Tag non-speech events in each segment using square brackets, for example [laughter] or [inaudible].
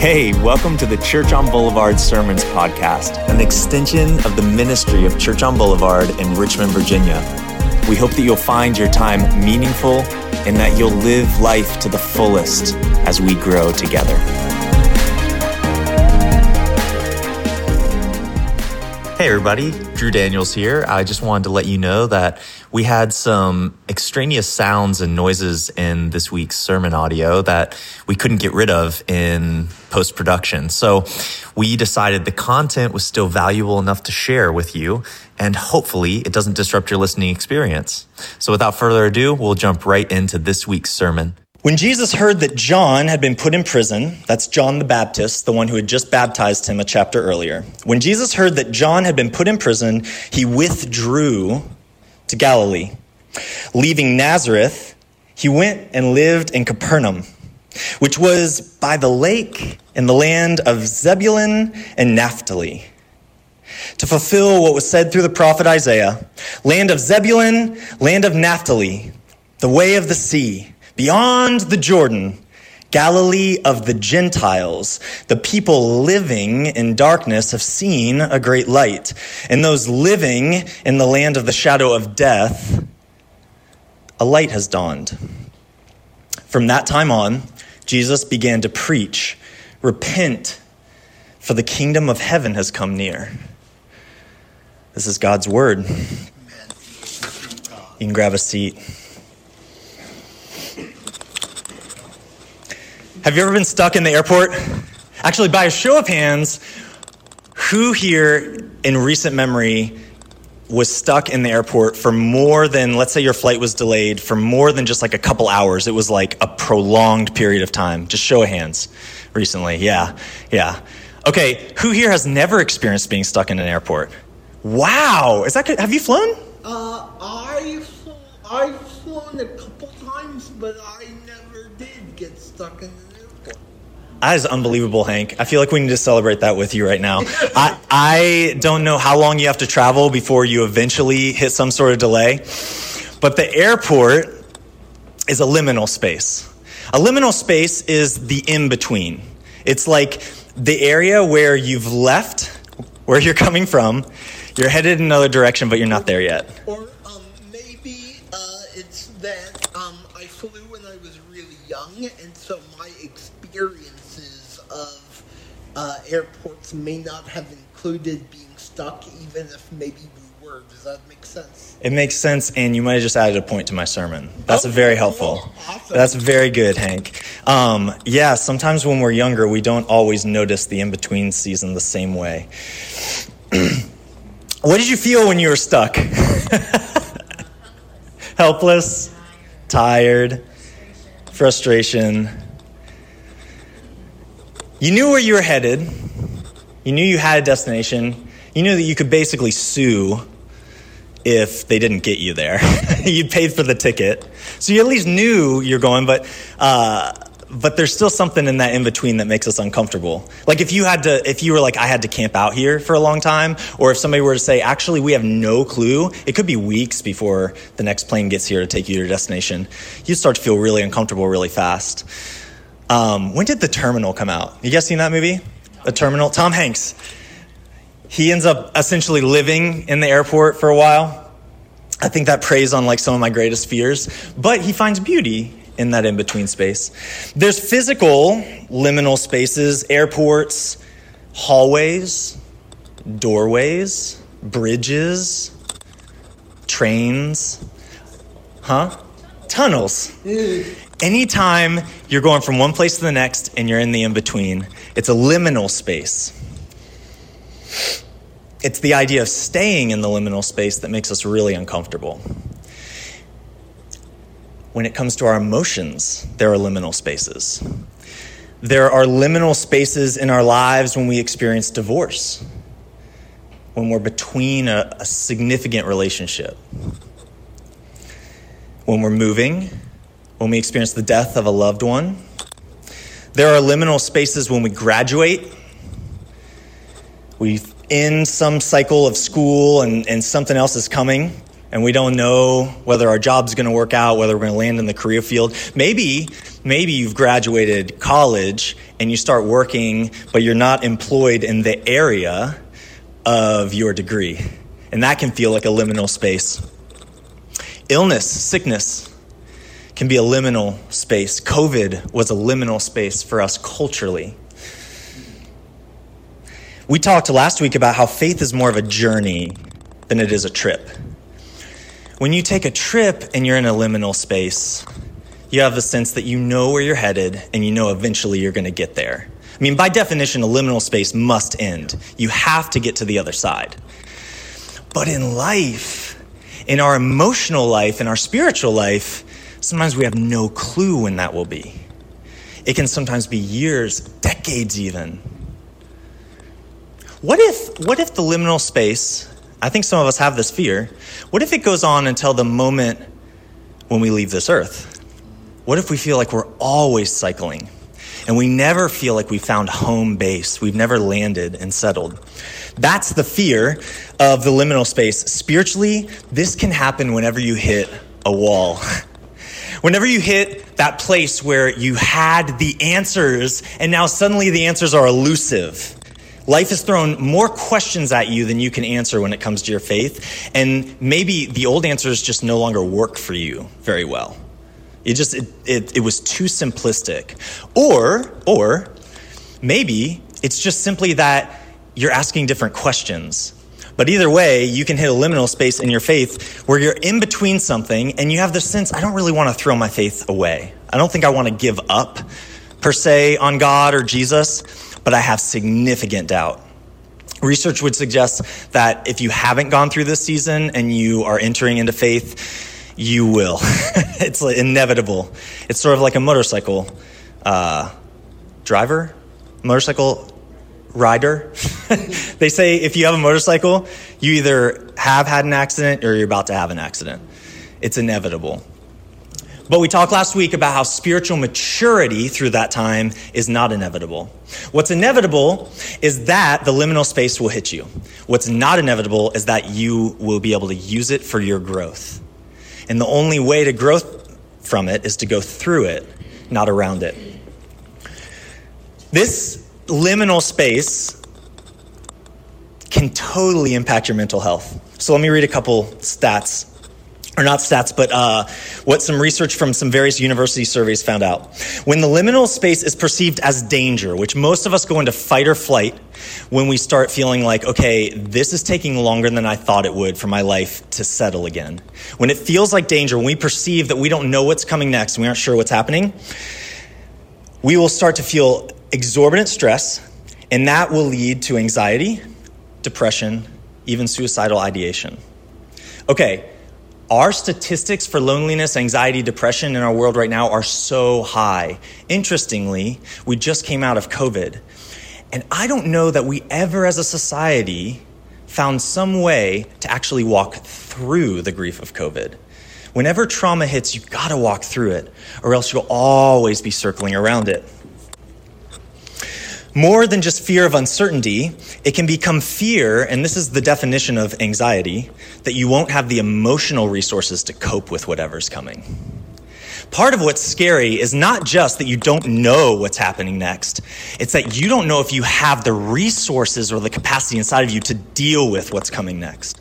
Hey, welcome to the Church on Boulevard Sermons podcast, an extension of the ministry of Church on Boulevard in Richmond, Virginia. We hope that you'll find your time meaningful and that you'll live life to the fullest as we grow together. Everybody, Drew Daniels here. I just wanted to let you know that we had some extraneous sounds and noises in this week's sermon audio that we couldn't get rid of in post production. So we decided the content was still valuable enough to share with you, and hopefully it doesn't disrupt your listening experience. So without further ado, we'll jump right into this week's sermon. When Jesus heard that John had been put in prison, that's John the Baptist, the one who had just baptized him a chapter earlier. When Jesus heard that John had been put in prison, he withdrew to Galilee. Leaving Nazareth, he went and lived in Capernaum, which was by the lake in the land of Zebulun and Naphtali. To fulfill what was said through the prophet Isaiah, land of Zebulun, land of Naphtali, the way of the sea Beyond the Jordan, Galilee of the Gentiles, the people living in darkness have seen a great light. And those living in the land of the shadow of death, a light has dawned. From that time on, Jesus began to preach Repent, for the kingdom of heaven has come near. This is God's word. You can grab a seat. Have you ever been stuck in the airport? Actually, by a show of hands, who here in recent memory was stuck in the airport for more than, let's say your flight was delayed for more than just like a couple hours? It was like a prolonged period of time. Just show of hands recently. Yeah, yeah. Okay, who here has never experienced being stuck in an airport? Wow, is that good? Have you flown? Uh, I've, I've flown a couple times, but I never did get stuck in that is unbelievable, Hank. I feel like we need to celebrate that with you right now. I, I don't know how long you have to travel before you eventually hit some sort of delay, but the airport is a liminal space. A liminal space is the in between. It's like the area where you've left, where you're coming from, you're headed in another direction, but you're not there yet. Or when I was really young, and so my experiences of uh, airports may not have included being stuck, even if maybe we were. Does that make sense? It makes sense, and you might have just added a point to my sermon. That's okay, very helpful. Cool. Awesome. That's very good, Hank. Um, yeah, sometimes when we're younger, we don't always notice the in between season the same way. [clears throat] what did you feel when you were stuck? [laughs] Helpless, tired, frustration you knew where you were headed. You knew you had a destination. You knew that you could basically sue if they didn't get you there. [laughs] you paid for the ticket. So you at least knew you're going, but, uh, but there's still something in that in between that makes us uncomfortable. Like if you had to, if you were like, I had to camp out here for a long time, or if somebody were to say, actually, we have no clue, it could be weeks before the next plane gets here to take you to your destination, you start to feel really uncomfortable really fast. Um, when did The Terminal come out? You guys seen that movie? The Terminal? Tom Hanks. He ends up essentially living in the airport for a while. I think that preys on like some of my greatest fears, but he finds beauty in that in between space. There's physical liminal spaces, airports, hallways, doorways, bridges, trains, huh? Tunnels. Anytime you're going from one place to the next and you're in the in between, it's a liminal space. It's the idea of staying in the liminal space that makes us really uncomfortable. When it comes to our emotions, there are liminal spaces. There are liminal spaces in our lives when we experience divorce, when we're between a, a significant relationship, when we're moving when we experience the death of a loved one. There are liminal spaces when we graduate. We end some cycle of school and, and something else is coming. And we don't know whether our job's going to work out, whether we're going to land in the career field. Maybe, maybe you've graduated college and you start working, but you're not employed in the area of your degree. And that can feel like a liminal space. Illness, sickness can be a liminal space. COVID was a liminal space for us culturally. We talked last week about how faith is more of a journey than it is a trip. When you take a trip and you're in a liminal space, you have the sense that you know where you're headed and you know eventually you're going to get there. I mean, by definition, a liminal space must end. You have to get to the other side. But in life, in our emotional life, in our spiritual life, sometimes we have no clue when that will be. It can sometimes be years, decades even. What if, what if the liminal space, I think some of us have this fear, what if it goes on until the moment when we leave this earth? What if we feel like we're always cycling and we never feel like we found home base? We've never landed and settled. That's the fear of the liminal space. Spiritually, this can happen whenever you hit a wall. [laughs] Whenever you hit that place where you had the answers and now suddenly the answers are elusive. Life has thrown more questions at you than you can answer when it comes to your faith. And maybe the old answers just no longer work for you very well. It just, it, it, it was too simplistic. Or, or maybe it's just simply that you're asking different questions. But either way, you can hit a liminal space in your faith where you're in between something and you have the sense, I don't really want to throw my faith away. I don't think I want to give up per se on God or Jesus but I have significant doubt. Research would suggest that if you haven't gone through this season and you are entering into faith, you will. [laughs] it's inevitable. It's sort of like a motorcycle uh, driver, motorcycle rider. [laughs] they say if you have a motorcycle, you either have had an accident or you're about to have an accident. It's inevitable. But we talked last week about how spiritual maturity through that time is not inevitable. What's inevitable is that the liminal space will hit you. What's not inevitable is that you will be able to use it for your growth. And the only way to grow from it is to go through it, not around it. This liminal space can totally impact your mental health. So let me read a couple stats or not stats, but uh, what some research from some various university surveys found out. When the liminal space is perceived as danger, which most of us go into fight or flight when we start feeling like, okay, this is taking longer than I thought it would for my life to settle again. When it feels like danger, when we perceive that we don't know what's coming next, we aren't sure what's happening, we will start to feel exorbitant stress, and that will lead to anxiety, depression, even suicidal ideation. Okay, our statistics for loneliness, anxiety, depression in our world right now are so high. Interestingly, we just came out of COVID. And I don't know that we ever as a society found some way to actually walk through the grief of COVID. Whenever trauma hits, you've got to walk through it, or else you'll always be circling around it. More than just fear of uncertainty, it can become fear, and this is the definition of anxiety, that you won't have the emotional resources to cope with whatever's coming. Part of what's scary is not just that you don't know what's happening next, it's that you don't know if you have the resources or the capacity inside of you to deal with what's coming next.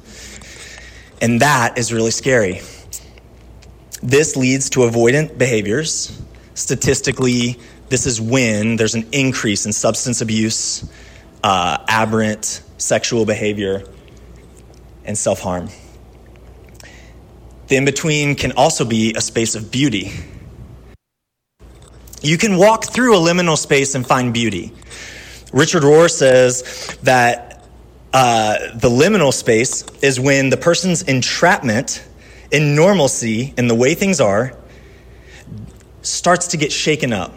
And that is really scary. This leads to avoidant behaviors. Statistically, this is when there's an increase in substance abuse, uh, aberrant sexual behavior, and self harm. The in between can also be a space of beauty. You can walk through a liminal space and find beauty. Richard Rohr says that uh, the liminal space is when the person's entrapment in normalcy in the way things are starts to get shaken up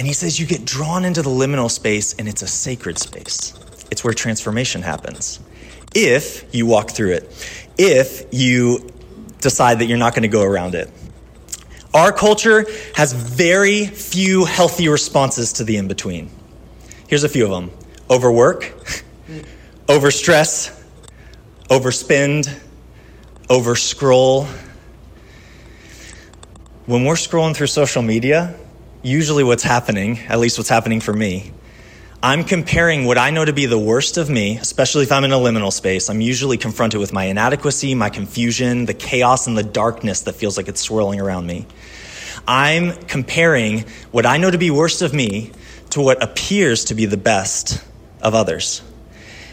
and he says you get drawn into the liminal space and it's a sacred space. It's where transformation happens. If you walk through it, if you decide that you're not going to go around it. Our culture has very few healthy responses to the in between. Here's a few of them overwork, [laughs] overstress, overspend, over scroll. When we're scrolling through social media, usually what's happening, at least what's happening for me, I'm comparing what I know to be the worst of me, especially if I'm in a liminal space. I'm usually confronted with my inadequacy, my confusion, the chaos and the darkness that feels like it's swirling around me. I'm comparing what I know to be worst of me to what appears to be the best of others.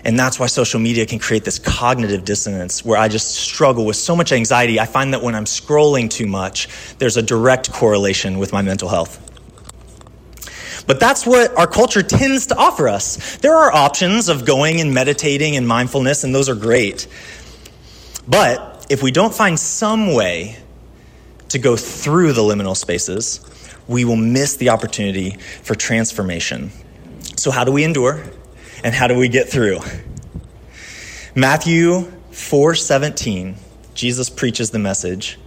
And that's why social media can create this cognitive dissonance where I just struggle with so much anxiety. I find that when I'm scrolling too much, there's a direct correlation with my mental health. But that's what our culture tends to offer us. There are options of going and meditating and mindfulness, and those are great. But if we don't find some way to go through the liminal spaces, we will miss the opportunity for transformation. So, how do we endure? And how do we get through? Matthew 4:17, Jesus preaches the message,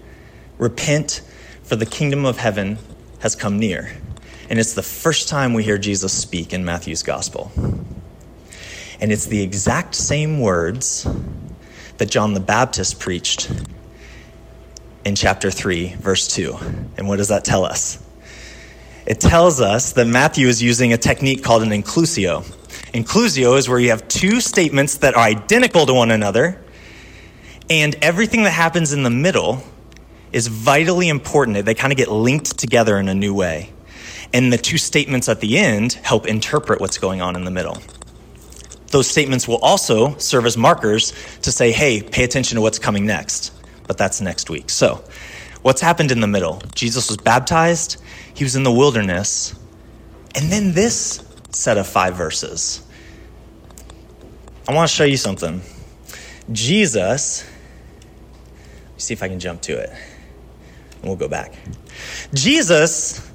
repent for the kingdom of heaven has come near. And it's the first time we hear Jesus speak in Matthew's gospel. And it's the exact same words that John the Baptist preached in chapter 3, verse 2. And what does that tell us? It tells us that Matthew is using a technique called an inclusio. Inclusio is where you have two statements that are identical to one another, and everything that happens in the middle is vitally important. They kind of get linked together in a new way. And the two statements at the end help interpret what's going on in the middle. Those statements will also serve as markers to say, hey, pay attention to what's coming next. But that's next week. So, what's happened in the middle? Jesus was baptized, he was in the wilderness, and then this set of five verses. I want to show you something. Jesus, see if I can jump to it, and we'll go back. Jesus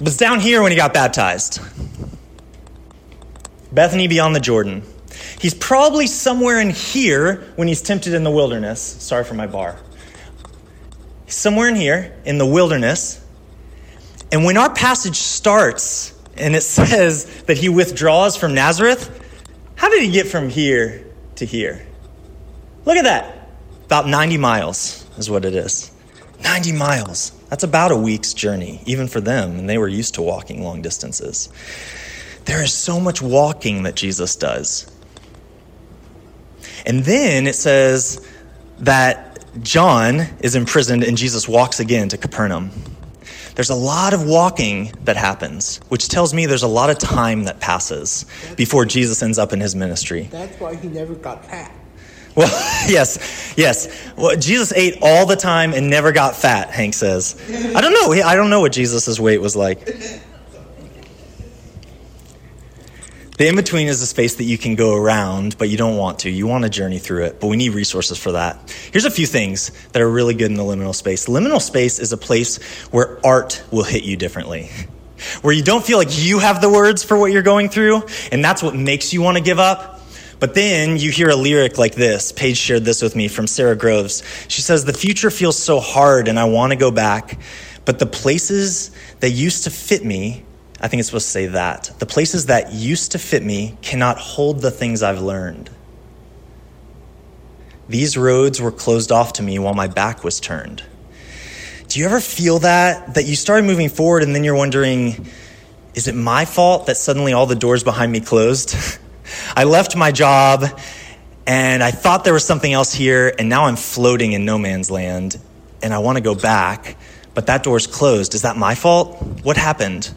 was down here when he got baptized. Bethany beyond the Jordan. He's probably somewhere in here when he's tempted in the wilderness. Sorry for my bar. Somewhere in here in the wilderness. And when our passage starts and it [laughs] says that he withdraws from Nazareth, how did he get from here to here? Look at that. About 90 miles is what it is. 90 miles. That's about a week's journey, even for them, and they were used to walking long distances. There is so much walking that Jesus does. And then it says that John is imprisoned and Jesus walks again to Capernaum. There's a lot of walking that happens, which tells me there's a lot of time that passes before Jesus ends up in his ministry. That's why he never got fat. Well, [laughs] yes, yes. Well, Jesus ate all the time and never got fat, Hank says. I don't know. I don't know what Jesus' weight was like. The in between is a space that you can go around, but you don't want to. You want to journey through it, but we need resources for that. Here's a few things that are really good in the liminal space. Liminal space is a place where art will hit you differently, where you don't feel like you have the words for what you're going through, and that's what makes you want to give up. But then you hear a lyric like this. Paige shared this with me from Sara Groves. She says, The future feels so hard and I want to go back, but the places that used to fit me I think it's supposed to say that. The places that used to fit me cannot hold the things I've learned. These roads were closed off to me while my back was turned. Do you ever feel that? That you started moving forward and then you're wondering, is it my fault that suddenly all the doors behind me closed? [laughs] I left my job and I thought there was something else here and now I'm floating in no man's land and I want to go back, but that door's closed. Is that my fault? What happened?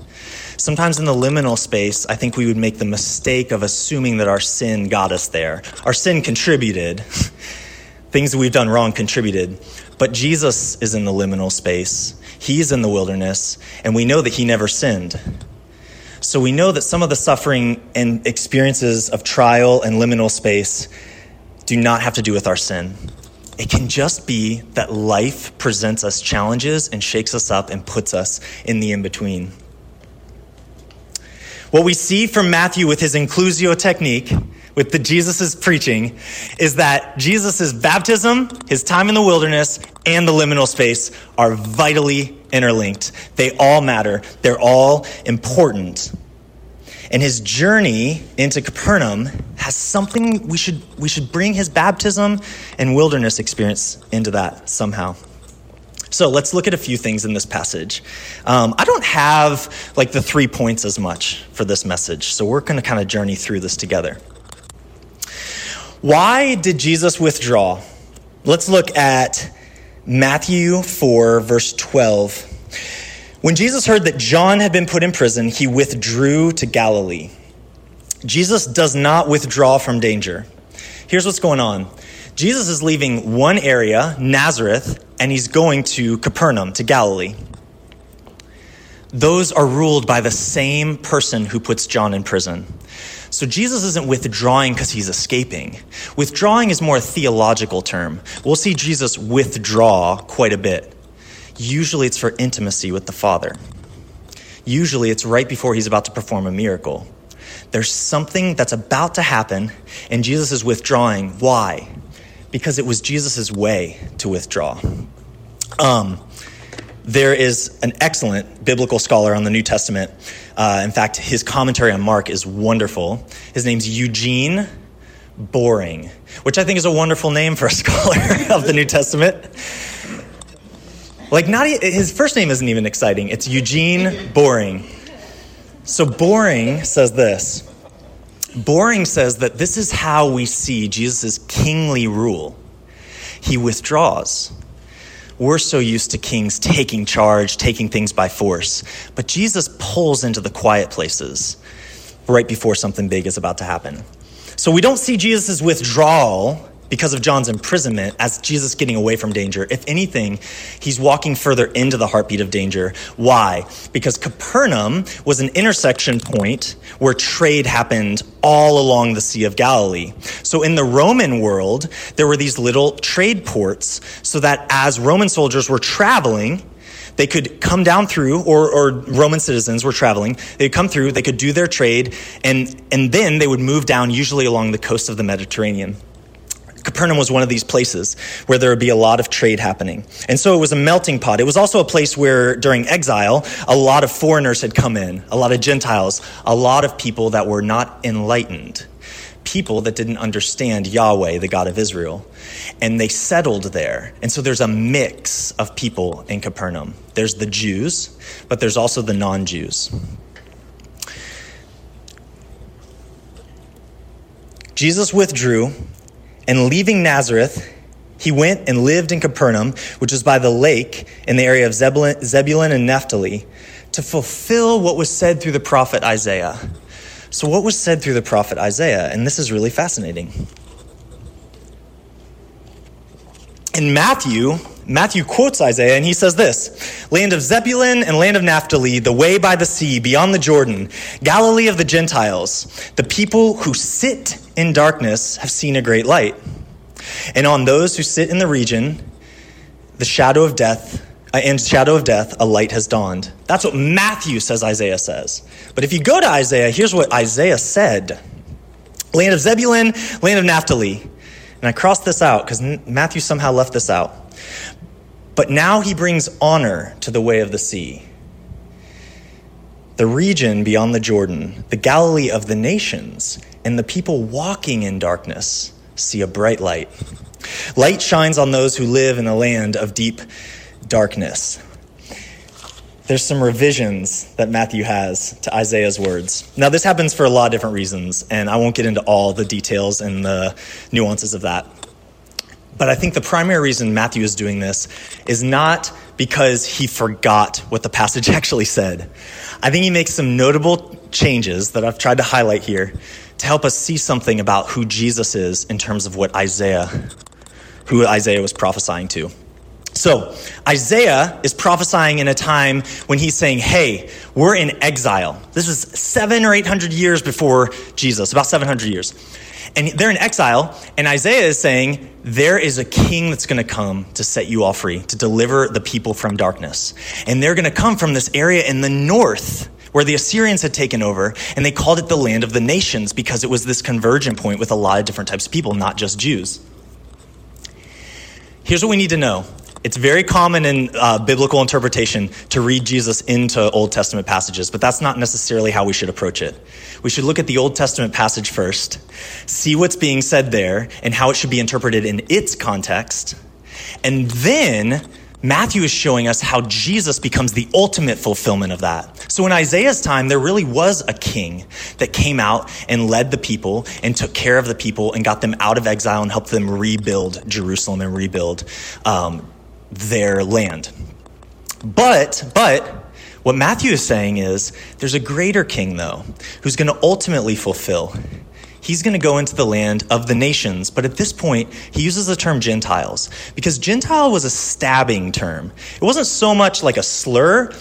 Sometimes in the liminal space, I think we would make the mistake of assuming that our sin got us there. Our sin contributed. [laughs] Things that we've done wrong contributed. But Jesus is in the liminal space. He's in the wilderness, and we know that he never sinned. So we know that some of the suffering and experiences of trial and liminal space do not have to do with our sin. It can just be that life presents us challenges and shakes us up and puts us in the in between. What we see from Matthew with his inclusio technique, with the Jesus' preaching, is that Jesus' baptism, his time in the wilderness, and the liminal space are vitally interlinked. They all matter. They're all important. And his journey into Capernaum has something we should, we should bring his baptism and wilderness experience into that somehow. So let's look at a few things in this passage. Um, I don't have like the three points as much for this message, so we're going to kind of journey through this together. Why did Jesus withdraw? Let's look at Matthew 4, verse 12. When Jesus heard that John had been put in prison, he withdrew to Galilee. Jesus does not withdraw from danger. Here's what's going on Jesus is leaving one area, Nazareth, and he's going to Capernaum, to Galilee. Those are ruled by the same person who puts John in prison. So Jesus isn't withdrawing because he's escaping. Withdrawing is more a theological term. We'll see Jesus withdraw quite a bit. Usually it's for intimacy with the Father. Usually it's right before he's about to perform a miracle. There's something that's about to happen, and Jesus is withdrawing. Why? because it was Jesus' way to withdraw. Um, there is an excellent biblical scholar on the New Testament. Uh, in fact, his commentary on Mark is wonderful. His name's Eugene Boring, which I think is a wonderful name for a [laughs] scholar of the New Testament. Like, not his first name isn't even exciting. It's Eugene Boring. So Boring says this Boring says that this is how we see Jesus' kingly rule. He withdraws. We're so used to kings taking charge, taking things by force. But Jesus pulls into the quiet places right before something big is about to happen. So we don't see Jesus' withdrawal because of John's imprisonment as Jesus getting away from danger. If anything, he's walking further into the heartbeat of danger. Why? Because Capernaum was an intersection point where trade happened all along the Sea of Galilee. So in the Roman world, there were these little trade ports so that as Roman soldiers were traveling, they could come down through, or, or, Roman citizens were traveling. They'd come through, they could do their trade, and, and then they would move down, usually along the coast of the Mediterranean. Capernaum was one of these places where there would be a lot of trade happening. And so it was a melting pot. It was also a place where, during exile, a lot of foreigners had come in, a lot of Gentiles, a lot of people that were not enlightened, people that didn't understand Yahweh, the God of Israel. And they settled there. And so there's a mix of people in Capernaum. There's the Jews, but there's also the non Jews. Jesus withdrew and leaving Nazareth, he went and lived in Capernaum, which is by the lake in the area of Zebulun, and Naphtali, to fulfill what was said through the prophet Isaiah. So, what was said through the prophet Isaiah? And this is really fascinating. In Matthew, Matthew quotes Isaiah and he says this Land of Zebulun and land of Naphtali, the way by the sea, beyond the Jordan, Galilee of the Gentiles, the people who sit in darkness have seen a great light. And on those who sit in the region, the shadow of death, uh, and shadow of death, a light has dawned. That's what Matthew says Isaiah says. But if you go to Isaiah, here's what Isaiah said Land of Zebulun, land of Naphtali. And I crossed this out because Matthew somehow left this out. But now he brings honor to the way of the sea. The region beyond the Jordan, the Galilee of the nations, and the people walking in darkness see a bright light. Light shines on those who live in a land of deep darkness. There's some revisions that Matthew has to Isaiah's words. Now, this happens for a lot of different reasons, and I won't get into all the details and the nuances of that. But I think the primary reason Matthew is doing this is not because he forgot what the passage [laughs] actually said. I think he makes some notable changes that I've tried to highlight here to help us see something about who Jesus is in terms of what Isaiah, who Isaiah was prophesying to. So, Isaiah is prophesying in a time when he's saying, Hey, we're in exile. This is seven or eight hundred years before Jesus, about 700 years. And they're in exile, and Isaiah is saying, There is a king that's going to come to set you all free, to deliver the people from darkness. And they're going to come from this area in the north where the Assyrians had taken over, and they called it the land of the nations because it was this convergent point with a lot of different types of people, not just Jews. Here's what we need to know It's very common in uh, biblical interpretation to read Jesus into Old Testament passages, but that's not necessarily how we should approach it. We should look at the Old Testament passage first, see what's being said there, and how it should be interpreted in its context. And then Matthew is showing us how Jesus becomes the ultimate fulfillment of that. So in Isaiah's time, there really was a king that came out and led the people and took care of the people and got them out of exile and helped them rebuild Jerusalem and rebuild um, their land. But, but, what Matthew is saying is there's a greater king, though, who's going to ultimately fulfill. He's going to go into the land of the nations, but at this point, he uses the term Gentiles because Gentile was a stabbing term. It wasn't so much like a slur,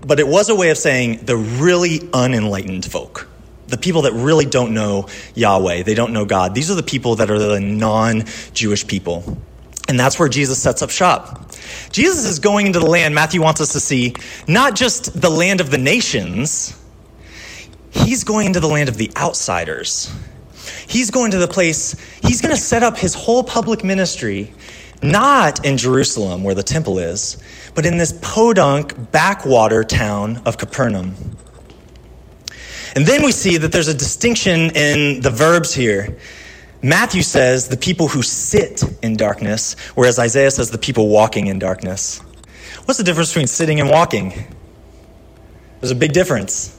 but it was a way of saying the really unenlightened folk. The people that really don't know Yahweh, they don't know God. These are the people that are the non Jewish people. And that's where Jesus sets up shop. Jesus is going into the land Matthew wants us to see, not just the land of the nations, he's going into the land of the outsiders. He's going to the place, he's going to set up his whole public ministry not in Jerusalem where the temple is, but in this podunk backwater town of Capernaum. And then we see that there's a distinction in the verbs here. Matthew says the people who sit in darkness, whereas Isaiah says the people walking in darkness. What's the difference between sitting and walking? There's a big difference.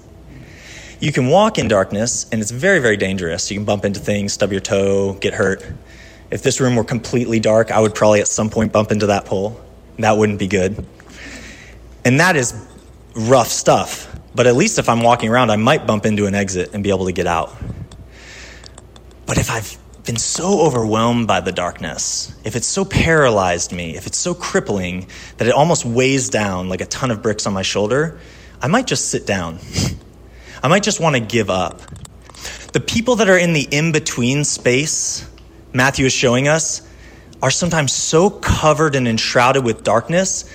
You can walk in darkness, and it's very, very dangerous. You can bump into things, stub your toe, get hurt. If this room were completely dark, I would probably at some point bump into that pole. That wouldn't be good. And that is rough stuff. But at least if I'm walking around, I might bump into an exit and be able to get out. But if I've been so overwhelmed by the darkness, if it's so paralyzed me, if it's so crippling that it almost weighs down like a ton of bricks on my shoulder, I might just sit down. [laughs] I might just want to give up. The people that are in the in between space, Matthew is showing us, are sometimes so covered and enshrouded with darkness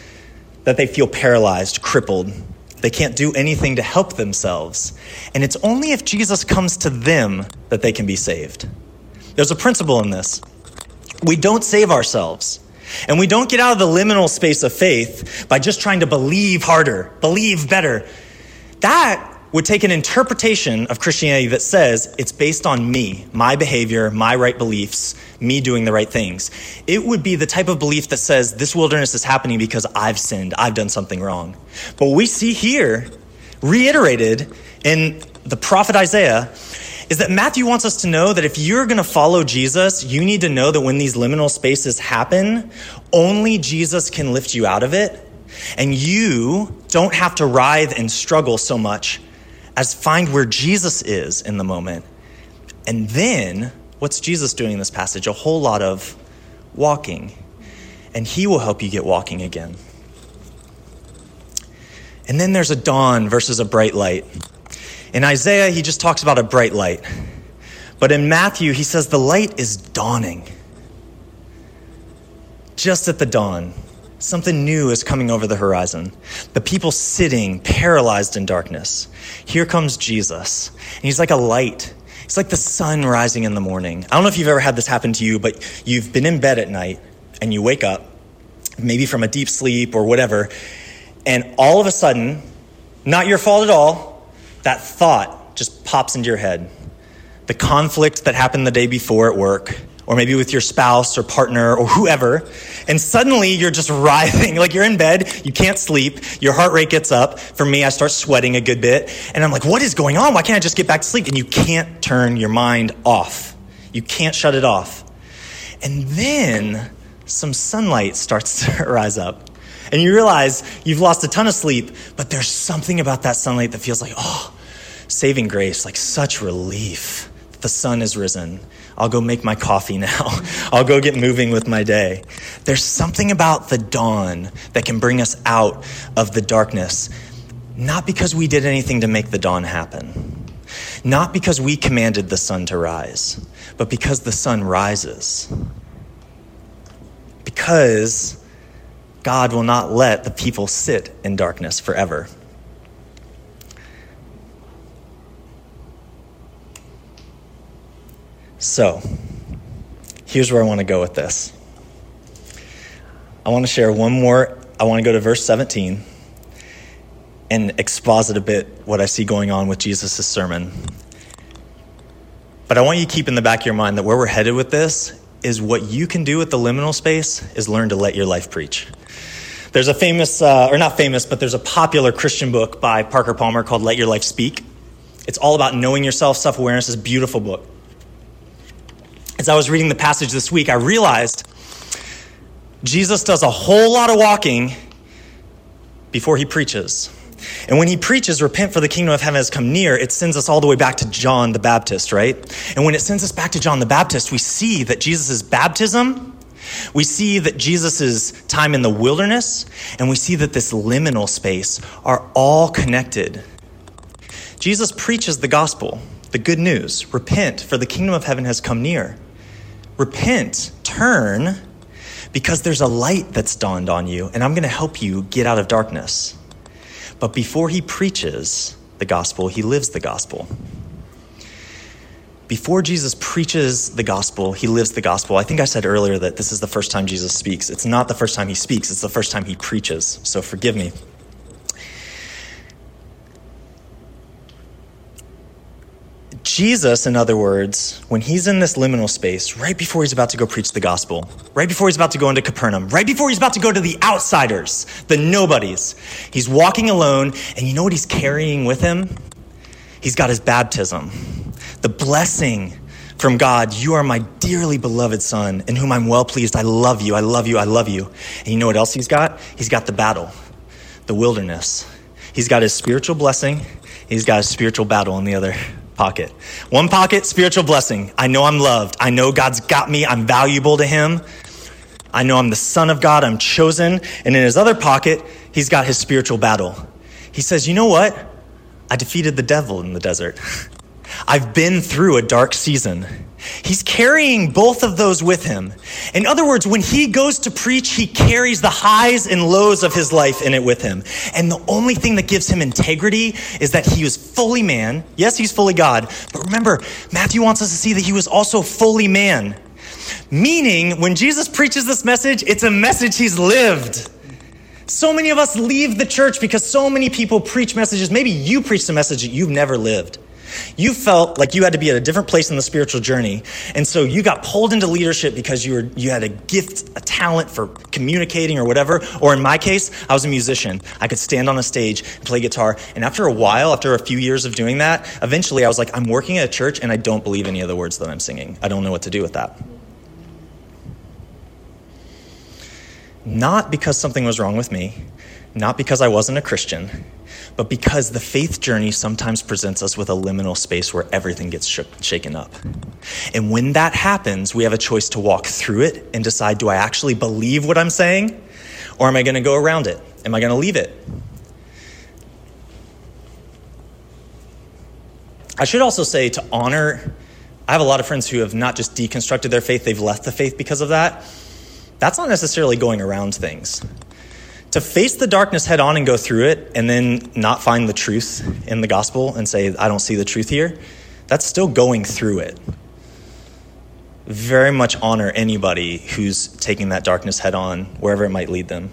that they feel paralyzed, crippled. They can't do anything to help themselves. And it's only if Jesus comes to them that they can be saved. There's a principle in this. We don't save ourselves. And we don't get out of the liminal space of faith by just trying to believe harder, believe better. That would take an interpretation of Christianity that says it's based on me, my behavior, my right beliefs, me doing the right things. It would be the type of belief that says this wilderness is happening because I've sinned, I've done something wrong. But what we see here, reiterated in the prophet Isaiah, is that Matthew wants us to know that if you're going to follow Jesus, you need to know that when these liminal spaces happen, only Jesus can lift you out of it. And you don't have to writhe and struggle so much as find where Jesus is in the moment. And then, what's Jesus doing in this passage? A whole lot of walking. And he will help you get walking again. And then there's a dawn versus a bright light. In Isaiah, he just talks about a bright light. But in Matthew, he says the light is dawning. Just at the dawn, something new is coming over the horizon. The people sitting paralyzed in darkness. Here comes Jesus. And he's like a light. He's like the sun rising in the morning. I don't know if you've ever had this happen to you, but you've been in bed at night and you wake up, maybe from a deep sleep or whatever, and all of a sudden, not your fault at all, that thought just pops into your head. The conflict that happened the day before at work, or maybe with your spouse or partner or whoever, and suddenly you're just writhing, [laughs] like you're in bed, you can't sleep, your heart rate gets up. For me, I start sweating a good bit, and I'm like, what is going on? Why can't I just get back to sleep? And you can't turn your mind off. You can't shut it off. And then some sunlight starts [laughs] to rise up. And you realize you've lost a ton of sleep, but there's something about that sunlight that feels like, oh, saving grace, like such relief. The sun has risen. I'll go make my coffee now. [laughs] I'll go get moving with my day. There's something about the dawn that can bring us out of the darkness, not because we did anything to make the dawn happen, not because we commanded the sun to rise, but because the sun rises. Because God will not let the people sit in darkness forever. So, here's where I want to go with this. I want to share one more. I want to go to verse 17 and exposit a bit what I see going on with Jesus' sermon. But I want you to keep in the back of your mind that where we're headed with this is what you can do with the liminal space is learn to let your life preach. There's a famous, uh, or not famous, but there's a popular Christian book by Parker Palmer called Let Your Life Speak. It's all about knowing yourself, self awareness. A beautiful book. As I was reading the passage this week, I realized Jesus does a whole lot of walking before he preaches. And when he preaches, repent for the kingdom of heaven has come near, it sends us all the way back to John the Baptist, right? And when it sends us back to John the Baptist, we see that Jesus' baptism, we see that Jesus' time in the wilderness, and we see that this liminal space are all connected. Jesus preaches the gospel, the good news repent, for the kingdom of heaven has come near. Repent, turn, because there's a light that's dawned on you, and I'm going to help you get out of darkness. But before he preaches the gospel, he lives the gospel. Before Jesus preaches the gospel, he lives the gospel. I think I said earlier that this is the first time Jesus speaks. It's not the first time he speaks, it's the first time he preaches. So forgive me. Jesus, in other words, when he's in this liminal space, right before he's about to go preach the gospel, right before he's about to go into Capernaum, right before he's about to go to the outsiders, the nobodies, he's walking alone, and you know what he's carrying with him? He's got his baptism, the blessing from God. You are my dearly beloved son, in whom I'm well pleased. I love you, I love you, I love you. And you know what else he's got? He's got the battle, the wilderness. He's got his spiritual blessing, he's got his spiritual battle in the other pocket. One pocket, spiritual blessing. I know I'm loved. I know God's got me. I'm valuable to Him. I know I'm the Son of God. I'm chosen. And in his other pocket, he's got his spiritual battle. He says, You know what? I defeated the devil in the desert. I've been through a dark season. He's carrying both of those with him. In other words, when he goes to preach, he carries the highs and lows of his life in it with him. And the only thing that gives him integrity is that he was fully man. Yes, he's fully God. But remember, Matthew wants us to see that he was also fully man. Meaning, when Jesus preaches this message, it's a message he's lived. So many of us leave the church because so many people preach messages. Maybe you preached a message that you've never lived. You felt like you had to be at a different place in the spiritual journey. And so you got pulled into leadership because you were you had a gift, a talent for communicating or whatever. Or in my case, I was a musician. I could stand on a stage and play guitar. And after a while, after a few years of doing that, eventually I was like, I'm working at a church and I don't believe any of the words that I'm singing. I don't know what to do with that. Not because something was wrong with me, not because I wasn't a Christian, but because the faith journey sometimes presents us with a liminal space where everything gets shaken up. And when that happens, we have a choice to walk through it and decide do I actually believe what I'm saying, or am I going to go around it? Am I going to leave it? I should also say to honor, I have a lot of friends who have not just deconstructed their faith, they've left the faith because of that. That's not necessarily going around things to face the darkness head on and go through it and then not find the truth in the gospel and say, I don't see the truth here, that's still going through it. Very much honor anybody who's taking that darkness head on, wherever it might lead them.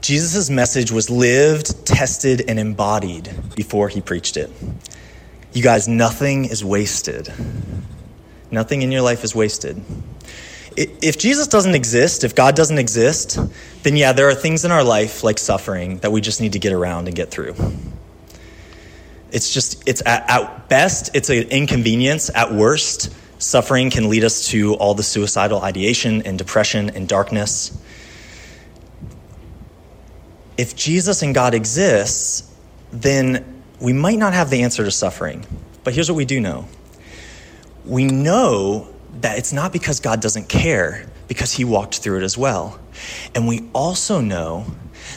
Jesus' message was lived, tested, and embodied before he preached it. You guys, nothing is wasted. Nothing in your life is wasted if Jesus doesn't exist, if God doesn't exist, then yeah, there are things in our life like suffering that we just need to get around and get through. It's just, it's at, at best, it's an inconvenience. At worst, suffering can lead us to all the suicidal ideation and depression and darkness. If Jesus and God exists, then we might not have the answer to suffering. But here's what we do know we know that it's not because God doesn't care, because he walked through it as well. And we also know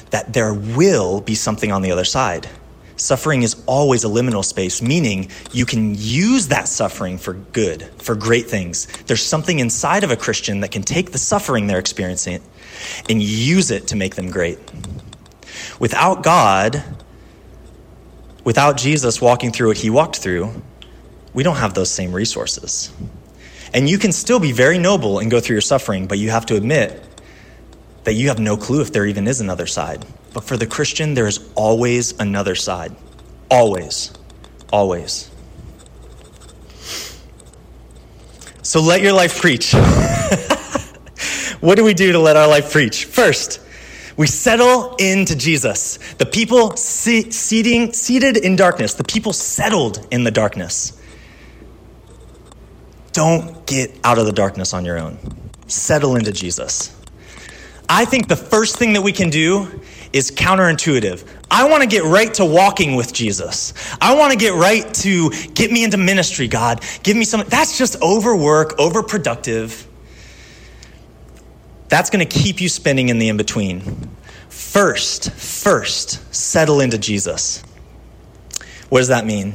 that there will be something on the other side. Suffering is always a liminal space, meaning you can use that suffering for good, for great things. There's something inside of a Christian that can take the suffering they're experiencing and use it to make them great. Without God, without Jesus walking through what he walked through, we don't have those same resources. And you can still be very noble and go through your suffering, but you have to admit that you have no clue if there even is another side. But for the Christian, there is always another side. Always. Always. So let your life preach. [laughs] what do we do to let our life preach? First, we settle into Jesus. The people seating, seated in darkness, the people settled in the darkness. Don't get out of the darkness on your own. Settle into Jesus. I think the first thing that we can do is counterintuitive. I want to get right to walking with Jesus. I want to get right to get me into ministry, God. Give me some. That's just overwork, overproductive. That's going to keep you spinning in the in between. First, first, settle into Jesus. What does that mean?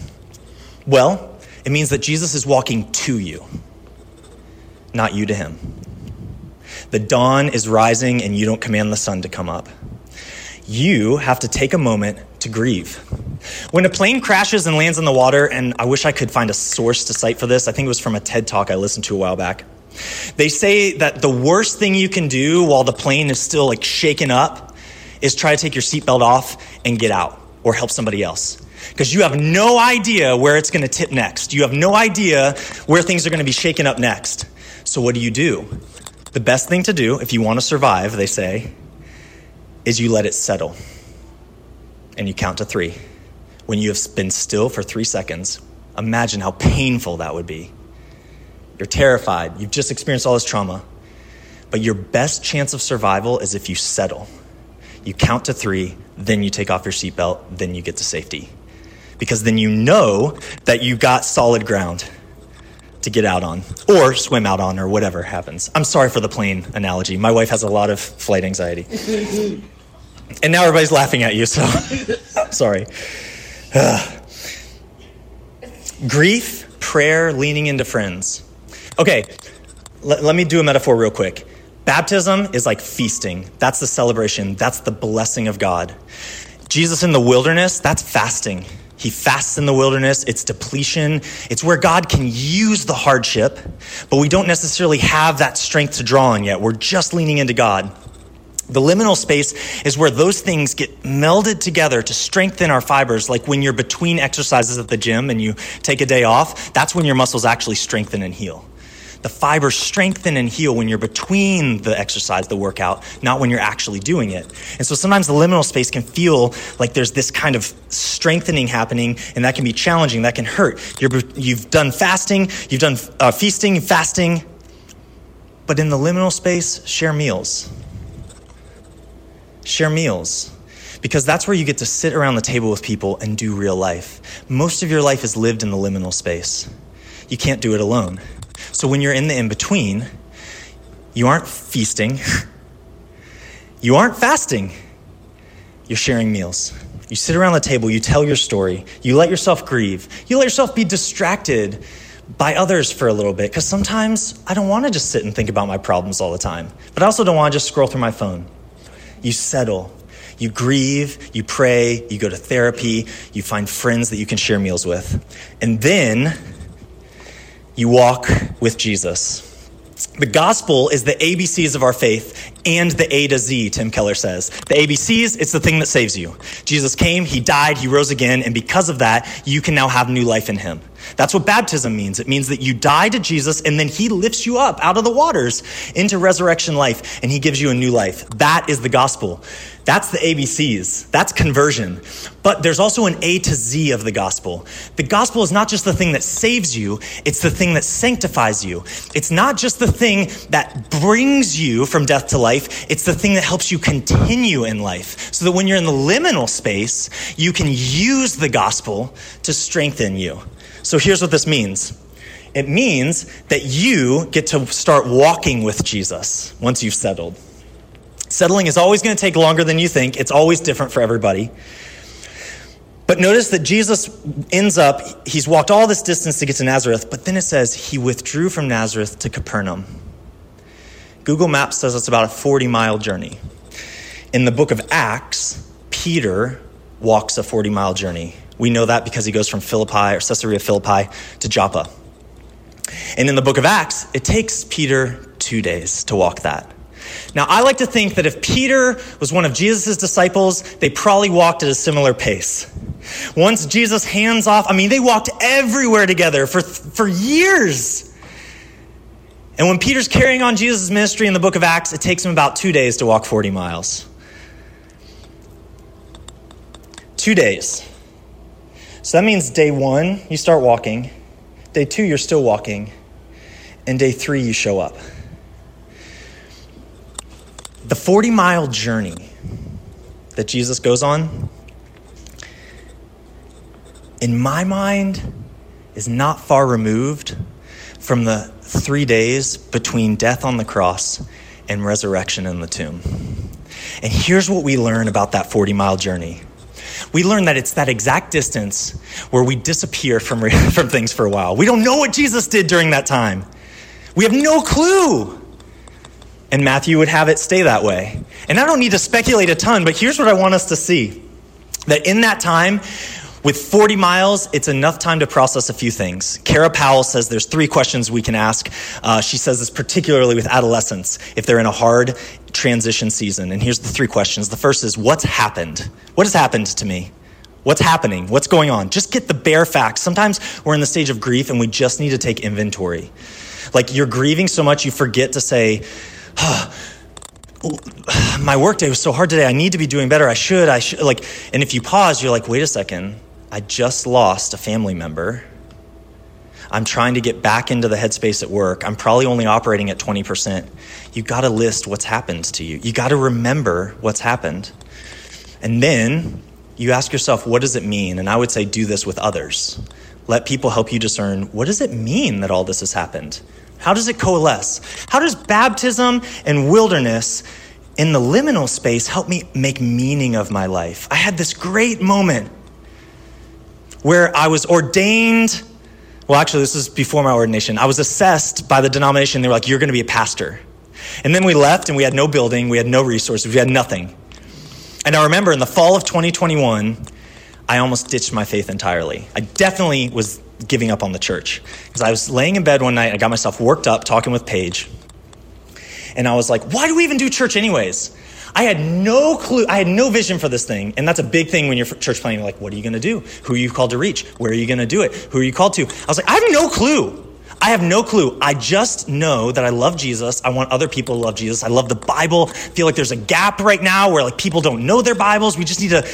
Well, it means that Jesus is walking to you, not you to him. The dawn is rising and you don't command the sun to come up. You have to take a moment to grieve. When a plane crashes and lands in the water, and I wish I could find a source to cite for this, I think it was from a TED talk I listened to a while back. They say that the worst thing you can do while the plane is still like shaken up is try to take your seatbelt off and get out or help somebody else. Because you have no idea where it's going to tip next. You have no idea where things are going to be shaken up next. So, what do you do? The best thing to do if you want to survive, they say, is you let it settle. And you count to three. When you have been still for three seconds, imagine how painful that would be. You're terrified. You've just experienced all this trauma. But your best chance of survival is if you settle. You count to three, then you take off your seatbelt, then you get to safety. Because then you know that you got solid ground to get out on or swim out on or whatever happens. I'm sorry for the plane analogy. My wife has a lot of flight anxiety. [laughs] and now everybody's laughing at you, so [laughs] sorry. Grief, prayer, leaning into friends. Okay, let, let me do a metaphor real quick. Baptism is like feasting. That's the celebration. That's the blessing of God. Jesus in the wilderness, that's fasting. He fasts in the wilderness. It's depletion. It's where God can use the hardship, but we don't necessarily have that strength to draw on yet. We're just leaning into God. The liminal space is where those things get melded together to strengthen our fibers. Like when you're between exercises at the gym and you take a day off, that's when your muscles actually strengthen and heal the fibers strengthen and heal when you're between the exercise, the workout, not when you're actually doing it. And so sometimes the liminal space can feel like there's this kind of strengthening happening, and that can be challenging. That can hurt. you have done fasting, you've done uh, feasting, fasting, but in the liminal space, share meals. Share meals because that's where you get to sit around the table with people and do real life. Most of your life is lived in the liminal space. You can't do it alone. So when you're in the in between, you aren't feasting, [laughs] you aren't fasting, you're sharing meals. You sit around the table, you tell your story, you let yourself grieve, you let yourself be distracted by others for a little bit because sometimes I don't want to just sit and think about my problems all the time, but I also don't want to just scroll through my phone. You settle, you grieve, you pray, you go to therapy, you find friends that you can share meals with. And then you walk with Jesus. The gospel is the ABCs of our faith and the A to Z, Tim Keller says. The ABCs, it's the thing that saves you. Jesus came, he died, he rose again, and because of that, you can now have new life in him. That's what baptism means. It means that you die to Jesus and then he lifts you up out of the waters into resurrection life and he gives you a new life. That is the gospel. That's the ABCs. That's conversion. But there's also an A to Z of the gospel. The gospel is not just the thing that saves you, it's the thing that sanctifies you. It's not just the thing that brings you from death to life, it's the thing that helps you continue in life. So that when you're in the liminal space, you can use the gospel to strengthen you. So here's what this means. It means that you get to start walking with Jesus once you've settled. Settling is always going to take longer than you think, it's always different for everybody. But notice that Jesus ends up, he's walked all this distance to get to Nazareth, but then it says he withdrew from Nazareth to Capernaum. Google Maps says it's about a 40 mile journey. In the book of Acts, Peter walks a 40 mile journey. We know that because he goes from Philippi or Caesarea Philippi to Joppa. And in the book of Acts, it takes Peter two days to walk that. Now, I like to think that if Peter was one of Jesus' disciples, they probably walked at a similar pace. Once Jesus hands off, I mean, they walked everywhere together for, for years. And when Peter's carrying on Jesus' ministry in the book of Acts, it takes him about two days to walk 40 miles. Two days. So that means day one, you start walking. Day two, you're still walking. And day three, you show up. The 40 mile journey that Jesus goes on, in my mind, is not far removed from the three days between death on the cross and resurrection in the tomb. And here's what we learn about that 40 mile journey we learn that it's that exact distance where we disappear from, [laughs] from things for a while. We don't know what Jesus did during that time, we have no clue. And Matthew would have it stay that way. And I don't need to speculate a ton, but here's what I want us to see that in that time, with 40 miles, it's enough time to process a few things. Kara Powell says there's three questions we can ask. Uh, she says this particularly with adolescents if they're in a hard transition season. And here's the three questions. The first is What's happened? What has happened to me? What's happening? What's going on? Just get the bare facts. Sometimes we're in the stage of grief and we just need to take inventory. Like you're grieving so much, you forget to say, oh, my workday was so hard today. I need to be doing better. I should. I should. Like, and if you pause, you're like, wait a second. I just lost a family member. I'm trying to get back into the headspace at work. I'm probably only operating at 20%. You got to list what's happened to you. You got to remember what's happened. And then you ask yourself, what does it mean? And I would say, do this with others. Let people help you discern what does it mean that all this has happened? How does it coalesce? How does baptism and wilderness in the liminal space help me make meaning of my life? I had this great moment where I was ordained. Well, actually, this is before my ordination. I was assessed by the denomination. They were like, You're going to be a pastor. And then we left and we had no building, we had no resources, we had nothing. And I remember in the fall of 2021, I almost ditched my faith entirely. I definitely was giving up on the church because I was laying in bed one night. I got myself worked up talking with Paige. And I was like, why do we even do church anyways? I had no clue. I had no vision for this thing. And that's a big thing when you're church planting. Like, what are you going to do? Who are you called to reach? Where are you going to do it? Who are you called to? I was like, I have no clue. I have no clue. I just know that I love Jesus. I want other people to love Jesus. I love the Bible. I feel like there's a gap right now where like people don't know their Bibles. We just need to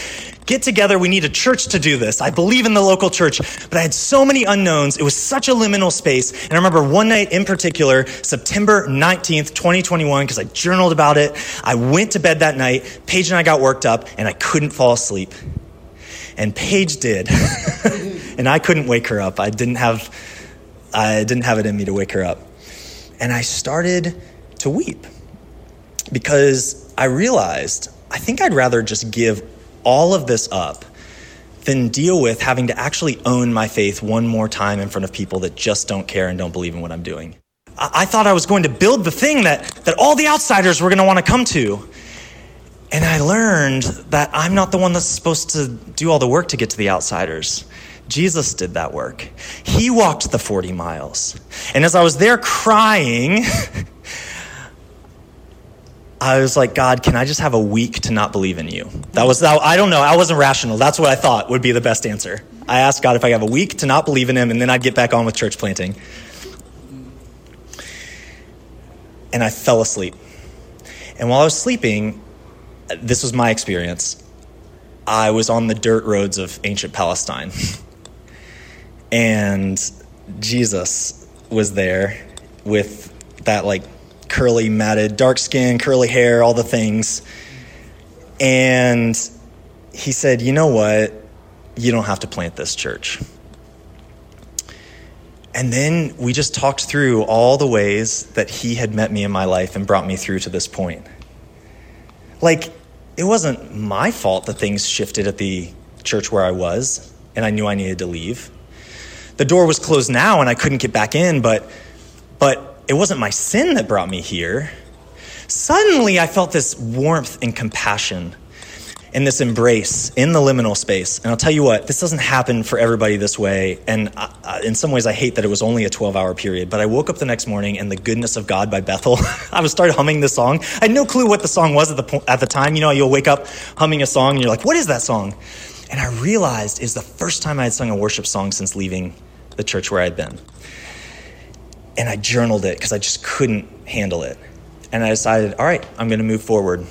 get together. We need a church to do this. I believe in the local church, but I had so many unknowns. It was such a liminal space. And I remember one night in particular, September 19th, 2021, because I journaled about it. I went to bed that night. Paige and I got worked up and I couldn't fall asleep. And Paige did. [laughs] and I couldn't wake her up. I didn't have, I didn't have it in me to wake her up. And I started to weep because I realized I think I'd rather just give all of this up than deal with having to actually own my faith one more time in front of people that just don't care and don't believe in what I'm doing. I thought I was going to build the thing that, that all the outsiders were going to want to come to. And I learned that I'm not the one that's supposed to do all the work to get to the outsiders. Jesus did that work. He walked the 40 miles. And as I was there crying, [laughs] I was like, God, can I just have a week to not believe in you? That was, I don't know, I wasn't rational. That's what I thought would be the best answer. I asked God if I have a week to not believe in him, and then I'd get back on with church planting. And I fell asleep. And while I was sleeping, this was my experience. I was on the dirt roads of ancient Palestine. [laughs] and Jesus was there with that like curly, matted, dark skin, curly hair, all the things. And he said, You know what? You don't have to plant this church. And then we just talked through all the ways that he had met me in my life and brought me through to this point. Like, it wasn't my fault that things shifted at the church where I was, and I knew I needed to leave. The door was closed now and I couldn't get back in, but but it wasn't my sin that brought me here. Suddenly, I felt this warmth and compassion. in this embrace in the liminal space. And I'll tell you what, this doesn't happen for everybody this way. And I, in some ways, I hate that it was only a 12 hour period. But I woke up the next morning and the goodness of God by Bethel, [laughs] I was started humming this song. I had no clue what the song was at the, at the time. You know, you'll wake up humming a song and you're like, what is that song? And I realized is the first time I had sung a worship song since leaving the church where I'd been. And I journaled it because I just couldn't handle it. And I decided, all right, I'm going to move forward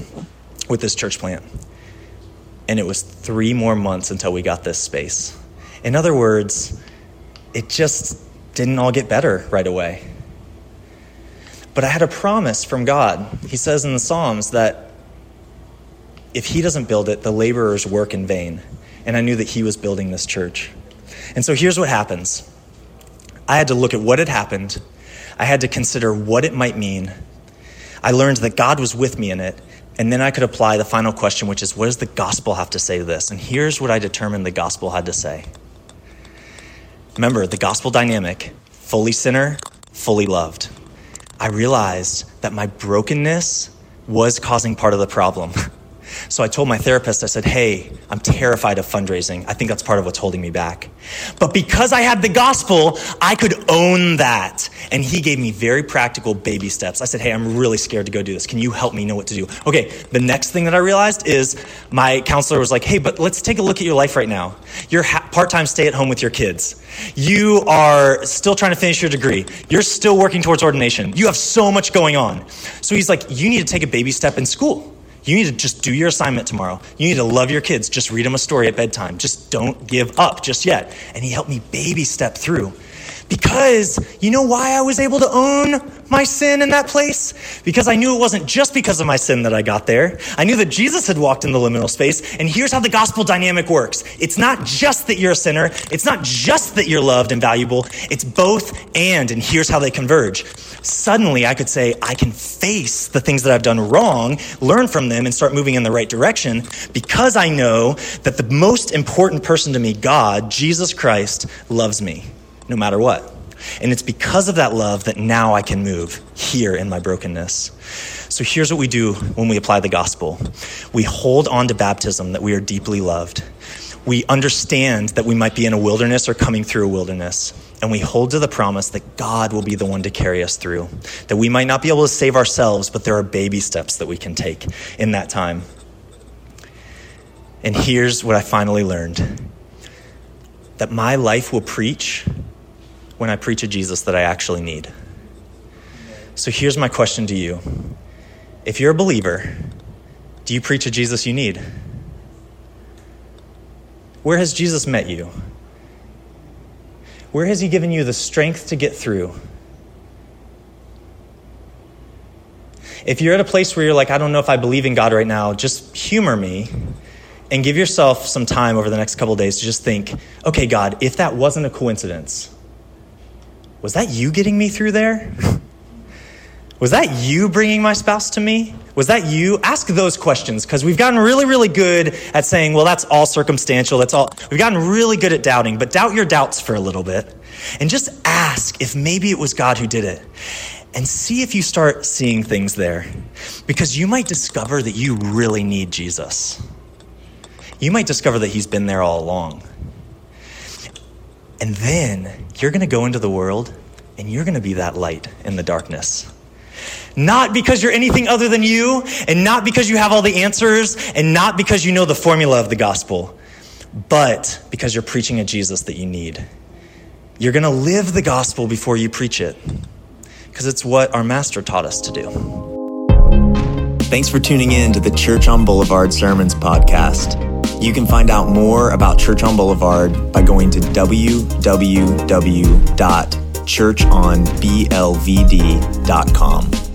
with this church plant and it was three more months until we got this space. In other words, it just didn't all get better right away. But I had a promise from God. He says in the Psalms that if He doesn't build it, the laborers work in vain. And I knew that He was building this church. And so here's what happens I had to look at what had happened, I had to consider what it might mean. I learned that God was with me in it, and then I could apply the final question, which is what does the gospel have to say to this? And here's what I determined the gospel had to say. Remember, the gospel dynamic fully sinner, fully loved. I realized that my brokenness was causing part of the problem. [laughs] So I told my therapist, I said, hey, I'm terrified of fundraising. I think that's part of what's holding me back. But because I had the gospel, I could own that. And he gave me very practical baby steps. I said, hey, I'm really scared to go do this. Can you help me know what to do? Okay, the next thing that I realized is my counselor was like, hey, but let's take a look at your life right now. You're ha- part time stay at home with your kids. You are still trying to finish your degree. You're still working towards ordination. You have so much going on. So he's like, you need to take a baby step in school. You need to just do your assignment tomorrow. You need to love your kids. Just read them a story at bedtime. Just don't give up just yet. And he helped me baby step through. Because you know why I was able to own my sin in that place? Because I knew it wasn't just because of my sin that I got there. I knew that Jesus had walked in the liminal space. And here's how the gospel dynamic works it's not just that you're a sinner, it's not just that you're loved and valuable, it's both and. And here's how they converge. Suddenly, I could say, I can face the things that I've done wrong, learn from them, and start moving in the right direction because I know that the most important person to me, God, Jesus Christ, loves me no matter what. And it's because of that love that now I can move here in my brokenness. So here's what we do when we apply the gospel we hold on to baptism that we are deeply loved. We understand that we might be in a wilderness or coming through a wilderness. And we hold to the promise that God will be the one to carry us through. That we might not be able to save ourselves, but there are baby steps that we can take in that time. And here's what I finally learned that my life will preach when I preach a Jesus that I actually need. So here's my question to you If you're a believer, do you preach a Jesus you need? Where has Jesus met you? Where has He given you the strength to get through? If you're at a place where you're like, I don't know if I believe in God right now, just humor me and give yourself some time over the next couple days to just think, okay, God, if that wasn't a coincidence, was that you getting me through there? Was that you bringing my spouse to me? Was that you? Ask those questions because we've gotten really, really good at saying, well, that's all circumstantial. That's all. We've gotten really good at doubting, but doubt your doubts for a little bit and just ask if maybe it was God who did it and see if you start seeing things there because you might discover that you really need Jesus. You might discover that he's been there all along. And then you're going to go into the world and you're going to be that light in the darkness. Not because you're anything other than you, and not because you have all the answers, and not because you know the formula of the gospel, but because you're preaching a Jesus that you need. You're going to live the gospel before you preach it, because it's what our master taught us to do. Thanks for tuning in to the Church on Boulevard Sermons podcast. You can find out more about Church on Boulevard by going to www.churchonblvd.com.